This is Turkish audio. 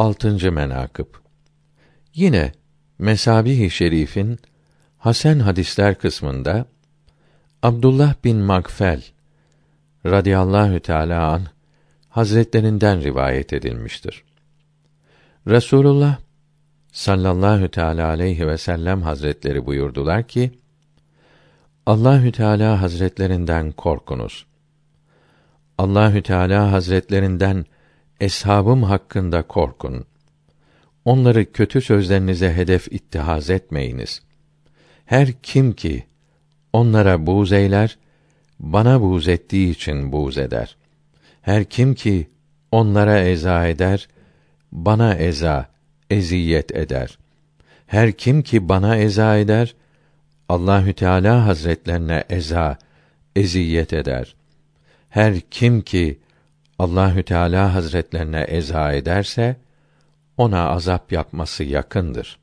Altıncı menakıb Yine Mesabih-i Şerif'in Hasan hadisler kısmında Abdullah bin Magfel radıyallahu teala an hazretlerinden rivayet edilmiştir. Resulullah sallallahu teala aleyhi ve sellem hazretleri buyurdular ki: Allahü Teala hazretlerinden korkunuz. Allahü Teala hazretlerinden eshabım hakkında korkun. Onları kötü sözlerinize hedef ittihaz etmeyiniz. Her kim ki onlara buğz eyler, bana buğz ettiği için buğz eder. Her kim ki onlara eza eder, bana eza, eziyet eder. Her kim ki bana eza eder, Allahü Teala Hazretlerine eza, eziyet eder. Her kim ki Allahü Teala Hazretlerine eza ederse ona azap yapması yakındır.